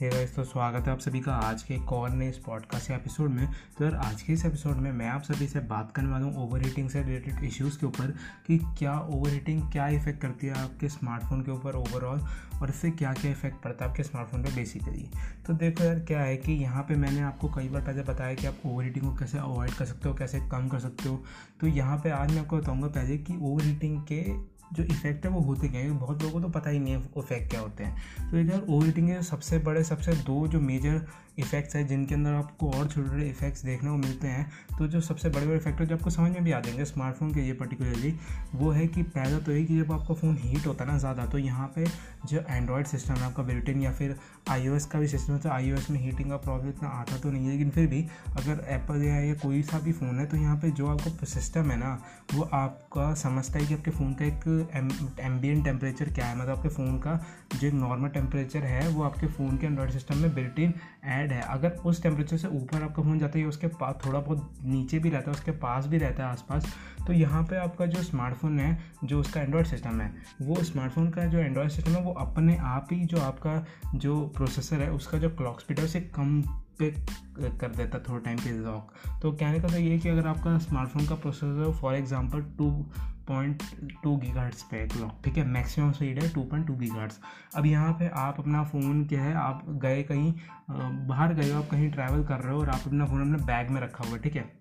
Hey guys तो स्वागत है आप सभी का आज के एक और नए इस पॉडकास्ट के एपिसोड में। तो यार, आज के इस एपिसोड में मैं आप सभी से बात करने वाला हूँ ओवर हीटिंग से रिलेटेड इश्यूज़ के ऊपर कि क्या ओवर हीटिंग क्या इफ़ेक्ट करती है आपके स्मार्टफ़ोन के ऊपर ओवरऑल और इससे क्या क्या इफ़ेक्ट पड़ता है आपके स्मार्टफ़ोन पर बेसिकली तो देखो यार, क्या है कि यहाँ पर मैंने आपको कई बार पहले बताया कि आप ओवर हीटिंग को कैसे अवॉइड कर सकते हो, कैसे कम कर सकते हो। तो यहाँ पर आज मैं आपको बताऊँगा पहले कि ओवर हीटिंग के जो इफ़ेक्ट है वो होते क्या है? बहुत लोगों को तो पता ही नहीं है इफ़ेक्ट क्या होते हैं। तो इधर ओवर हीटिंग के सबसे बड़े सबसे दो जो मेजर इफेक्ट्स हैं जिनके अंदर आपको और छोटे छोटे इफेक्ट्स देखने को मिलते हैं तो जो सबसे बड़े बड़े इफ़ेक्ट जो आपको समझ में भी आ जाएँगे स्मार्टफ़ोन के ये पर्टिकुलरली वो है कि पहला तो ये कि जब आपका फ़ोन हीट होता है ना ज़्यादा तो यहाँ पे जो एंड्रॉयड सिस्टम है आपका बिल्टिन या फिर आईओएस का भी सिस्टम है तो आई में हीटिंग का प्रॉब्लम इतना आता तो नहीं है लेकिन फिर भी अगर एप्पल या, या कोई सा भी फ़ोन है तो यहाँ पर जो आपका सिस्टम है ना वो आपका समझता है कि आपके फ़ोन का एक एम्बियन टेम्परेचर क्या है? मतलब आपके फ़ोन का जो नॉर्मल टेम्परेचर है, वो आपके फ़ोन के एंड्रॉयड सिस्टम में बिल्ट इन ऐड है। अगर उस टेम्परेचर से ऊपर आपका फ़ोन जाता है उसके पास थोड़ा बहुत नीचे भी रहता है, उसके पास भी रहता है आसपास तो यहाँ पे आपका जो स्मार्टफ़ोन है, जो उसका एंड्रॉयड सिस्टम है, वो स्मार्टफ़ोन का जो एंड्रॉयड सिस्टम है, वो अपने आप ही जो आपका जो प्रोसेसर है, उसका जो क्लॉक स्पीड है, उसे कम पे कर देता थोड़े टाइम के लॉक तो कहने का तो ये कि अगर आपका स्मार्टफ़ोन का processor for example two point two gigahertz पे लॉक ठीक है? मैक्सिमम स्पीड है two point two gigahertz अब यहाँ पे आप अपना फ़ोन क्या है, आप गए कहीं बाहर गए हो, आप कहीं ट्रैवल कर रहे हो और आप अपना फ़ोन अपने बैग में रखा हुआ है, ठीक है?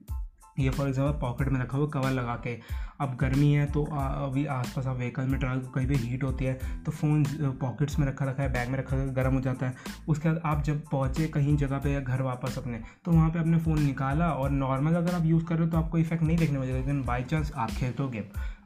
ये फॉर एग्ज़ाम्पल पॉकेट में रखा हुआ कवर लगा के। अब गर्मी है तो अभी आसपास आप व्हीकल में ट्रैवल कहीं भी हीट होती है तो फ़ोन पॉकेट्स में रखा रखा है बैग में रखा रखा गर्म हो जाता है। उसके बाद आप जब पहुँचे कहीं जगह पे या घर वापस अपने तो वहाँ पे अपने फ़ोन निकाला और नॉर्मल अगर आप यूज़ कर रहे हो तो आपको इफ़ेक्ट नहीं देखने मिलेगा लेकिन बाई चांस आप खेलते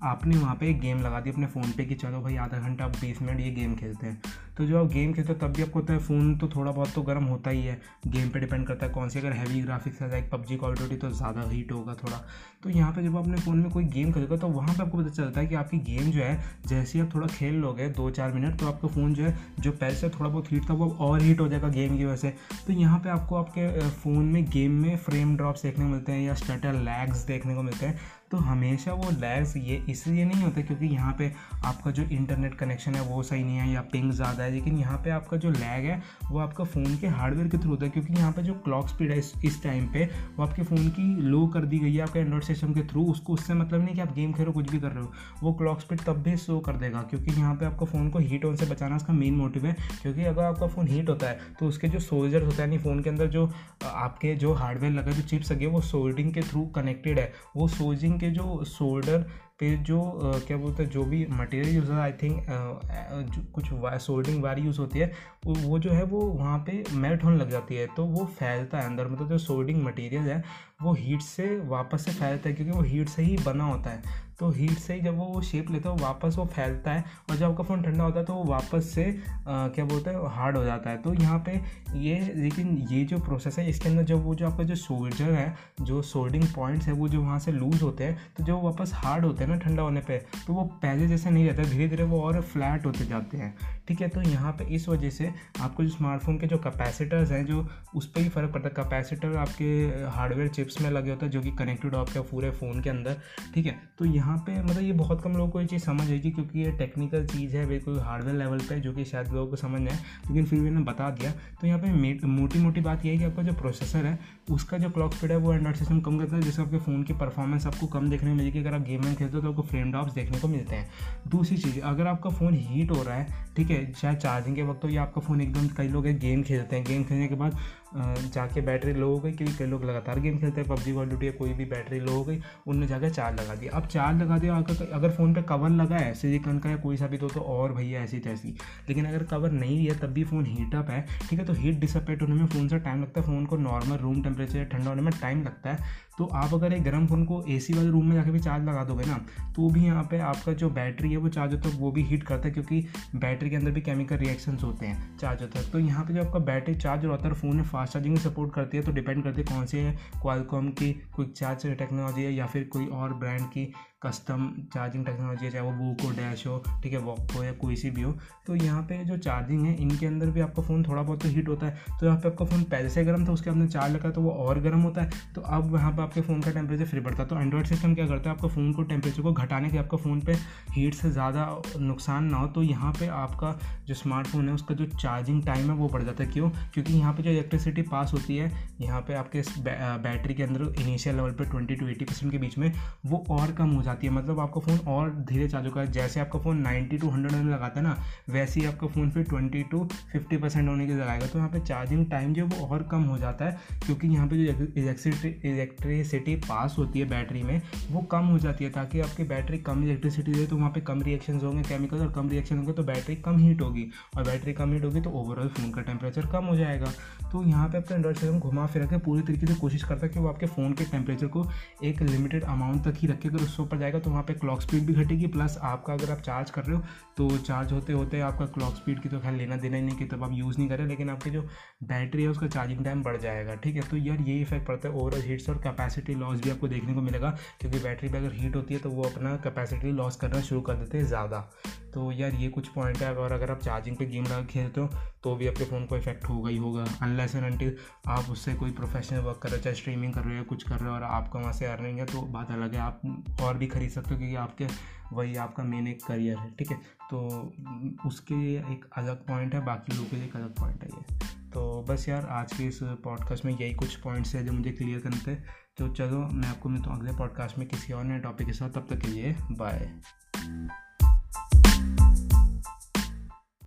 आपने वहाँ पे एक गेम लगा दी अपने फ़ोन पे कि चलो भाई आधा घंटा आप बीस मिनट ये गेम खेलते हैं। तो जो आप गेम खेलते हो तब भी आपको होता है फ़ोन तो थोड़ा बहुत तो गर्म होता ही है। गेम पे डिपेंड करता है कौन सी, अगर हैवी ग्राफिक्स है लाइक पबजी ड्यूटी तो ज़्यादा हीट होगा थोड़ा। तो यहाँ पे जब अपने फ़ोन में कोई गेम खेलेगा तो वहाँ पे आपको पता चलता है कि आपकी गेम जो है, जैसे ही आप थोड़ा खेल लोगे दो चार मिनट तो आपका फ़ोन जो है, जो पहले से थोड़ा बहुत हीट था, वो और हीट हो जाएगा गेम की वजह से। तो यहाँ पर आपको आपके फ़ोन में गेम में फ्रेम ड्रॉप्स देखने को मिलते हैं या स्टटर लैग्स देखने को मिलते हैं। तो हमेशा वो लैग्स ये इसलिए नहीं होता क्योंकि यहाँ पे आपका जो इंटरनेट कनेक्शन है, वो सही नहीं है या पिंग ज़्यादा है। लेकिन यहाँ पे आपका जो लैग है, वो आपका फ़ोन के हार्डवेयर के थ्रू होता है क्योंकि यहाँ पे जो क्लॉक स्पीड है इस टाइम पे, वो आपके फ़ोन की लो कर दी गई है, आपके एंड्रॉइड सिस्टम के थ्रू उसको, उससे मतलब नहीं कि आप गेम खेलो, कुछ भी कर रहे हो। वो क्लॉक स्पीड तब भी स्लो कर देगा क्योंकि यहाँ पर आपका फ़ोन को हीट ऑन से बचाना उसका मेन मोटिव है। क्योंकि अगर आपका फ़ोन हीट होता है तो उसके जो सोल्जर होता है, यानी फ़ोन के अंदर जो आपके जो हार्डवेयर लगा, जो चिप्स लगे, वो सोल्डिंग के थ्रू कनेक्टेड है। वो सोल्जिंग के जो सोल्डर पे जो क्या बोलते हैं, जो भी मटेरियल यूज़ होता है आई थिंक कुछ वायर सोल्डिंग वायर यूज़ होती है, वो जो है वो वहाँ पे मेल्ट होने लग जाती है तो वो फैलता है अंदर मतलब जो सोल्डिंग मटेरियल है, वो हीट से वापस से फैलता है, क्योंकि वो हीट से ही बना होता है। तो हीट से ही जब वो शेप लेता है वापस वो फैलता है और जब आपका फ़ोन ठंडा होता है तो वो वापस से आ, क्या बोलते हैं हार्ड हो जाता है। तो यहाँ पे ये लेकिन ये जो प्रोसेस है इसके अंदर जब वो जो आपका जो सोल्जर है जो सोल्डिंग पॉइंट्स है वो जो वहाँ से लूज़ होते हैं तो जब वापस हार्ड होते हैं ना ठंडा होने पर तो वो पहले जैसे नहीं रहता धीरे धीरे वो और फ्लैट होते जाते हैं। ठीक है तो यहाँ पर इस वजह से आपको जो स्मार्टफ़ोन के जो कैपेसिटर्स हैं जो उस पर ही फ़र्क पड़ता है। कैपेसिटर आपके हार्डवेयर चिप्स में लगे होते हैं जो कि कनेक्टेड आपके पूरे फ़ोन के अंदर। ठीक है तो यहाँ पे मतलब ये बहुत कम लोगों को ये चीज़ समझ आएगी क्योंकि ये टेक्निकल चीज़ है, बिल्कुल हार्डवेयर लेवल पर जो कि शायद लोगों को समझ में आए, लेकिन फिर भी मैंने बता दिया। तो यहाँ पर मोटी मोटी बात यह है कि आपका जो प्रोसेसर है, उसका जो क्लॉक स्पीड है वो एंड्रॉइड सिस्टम कम करता है, जिससे आपके फ़ोन की परफॉर्मेंस आपको कम देखने को मिलेगी। अगर आप गेम में खेलते हो तो आपको फ्रेम ड्रॉप्स देखने को मिलते हैं। दूसरी चीज़, अगर आपका फ़ोन हीट हो रहा है, ठीक है, शायद चार्जिंग के वक्त हो या आपका फ़ोन एकदम कई लोग गेम खेलते हैं। गेम खेलने के बाद जाके बैटरी लो हो गई, क्योंकि कई लोग लगातार गेम खेलते हैं, पबजी कॉल ड्यूटी कोई भी बैटरी लो हो गई, उनने जाकर चार्ज लगा दिया। अब चार्ज लगा दिया अगर अगर फ़ोन पे कवर लगा है सिलिकन का या कोई सा भी तो, तो और भैया ऐसी तैसी। लेकिन अगर कवर नहीं है तब भी फ़ोन हीटअप है ठीक है? तो हीट डिसअपेट होने में फ़ोन से टाइम लगता है फ़ोन को नॉर्मल रूम टेम्परेचर ठंडा होने में टाइम लगता है। तो आप अगर एक गर्म फ़ोन को एसी वाले रूम में जाकर भी चार्ज लगा दोगे ना तो भी यहाँ पे आपका जो बैटरी है वो चार्ज होता है, वो भी हीट करता है, क्योंकि बैटरी के अंदर भी केमिकल रिएक्शंस होते हैं चार्ज होता है। तो यहाँ पे जो आपका बैटरी चार्ज होता है फ़ोन में फास्ट चार्जिंग सपोर्ट करती है तो डिपेंड करती है कौन से क्वालकॉम की क्विक चार्ज टेक्नोलॉजी है या फिर कोई और ब्रांड की कस्टम चार्जिंग टेक्नोलॉजी है, चाहे वो वूक हो डैश हो, ठीक है वॉक हो या कोई सी भी हो। तो यहाँ पे जो चार्जिंग है, इनके अंदर भी आपका फ़ोन थोड़ा बहुत तो हीट होता है। तो यहाँ पे आपका फ़ोन पहले से गर्म था, उसके अंदर चार्ज लगा तो वो और गर्म होता है। तो अब वहाँ पर आपके फ़ोन का टेम्परेचर फ्री पड़ता है। तो एंड्रॉइड सिस्टम क्या करता है? आपका फ़ोन को टेम्परेचर को घटाने के आपका फ़ोन पर हीट से ज़्यादा नुकसान ना हो तो यहाँ पर आपका जो स्मार्टफ़ोन है, उसका जो चार्जिंग टाइम है, वो बढ़ जाता है। क्यों? क्योंकि यहाँ पे जो इलेक्ट्रिसिटी पास होती है, यहाँ पे आपके बैटरी के अंदर इनिशियल लेवल पर ट्वेंटी टू एटी परसेंट के बीच में वो और कम हो जाती है। मतलब आपका फ़ोन और धीरे चार्ज होगा जैसे आपका फ़ोन नाइन्टी टू हंड्रेड में लगाता है ना, वैसे ही आपका फ़ोन फिर ट्वेंटी टू फिफ्टी परसेंट होने के लगाएगा। तो यहाँ पर चार्जिंग टाइम जो है, वो और कम हो जाता है। क्योंकि यहाँ पे जो इलेक्ट्रिसिटी पास होती है बैटरी में, वो कम हो जाती है ताकि आपकी बैटरी कम इलेक्ट्रिसिटी दे तो वहाँ पे कम रिएक्शन होंगे केमिकल और कम रिएक्शन होंगे तो बैटरी कम हीट होगी। और बैटरी कम हीट होगी तो ओवरऑल फ़ोन का टेम्परेचर कम हो जाएगा। तो यहाँ पे अपने एंड्रॉइड सिस्टम घुमा फिर के पूरी तरीके से कोशिश करता है कि वो आपके फ़ोन के टेम्परेचर को एक लिमिटेड अमाउंट तक ही रखे। अगर उससे ऊपर जाएगा तो वहाँ पर क्लॉक स्पीड भी घटेगी प्लस आपका अगर आप चार्ज कर रहे हो तो चार्ज होते होते आपका क्लॉक स्पीड की तो खैर लेना देना ही नहीं, कि तब आप यूज़ नहीं करें, लेकिन आपकी जो बैटरी है उसका चार्जिंग टाइम बढ़ जाएगा, ठीक है? तो यार ये इफ़ेक्ट पड़ता है ओवरऑल हीट्स और कैपेसिटी लॉस भी आपको देखने को मिलेगा, क्योंकि बैटरी पर अगर हीट होती है तो वो अपना कैपेसिटी लॉस करना शुरू कर देते हैं ज़्यादा। तो यार ये कुछ पॉइंट है, और अगर आप चार्जिंग पे गेम लगा खेलते हो तो भी आपके फ़ोन को इफ़ेक्ट होगा ही होगा। अनलेस एंड अनटिल आप उससे कोई प्रोफेशनल वर्क कर रहे हो, चाहे स्ट्रीमिंग कर रहे हो कुछ कर रहे हो, और आपका वहाँ से अर्निंग है तो बात अलग है। आप और भी खरीद सकते हो, क्योंकि आपके वही आपका मेन एक करियर है, ठीक है? तो उसके एक अलग पॉइंट है, बाकी लोगों के लिए एक अलग पॉइंट है ये। बस यार, आज के इस पॉडकास्ट में यही कुछ पॉइंट्स हैं जो मुझे क्लियर करने थे तो चलो, मैं आपको मिलता हूँ अगले पॉडकास्ट में किसी और नए टॉपिक के साथ। तब तक के लिए बाय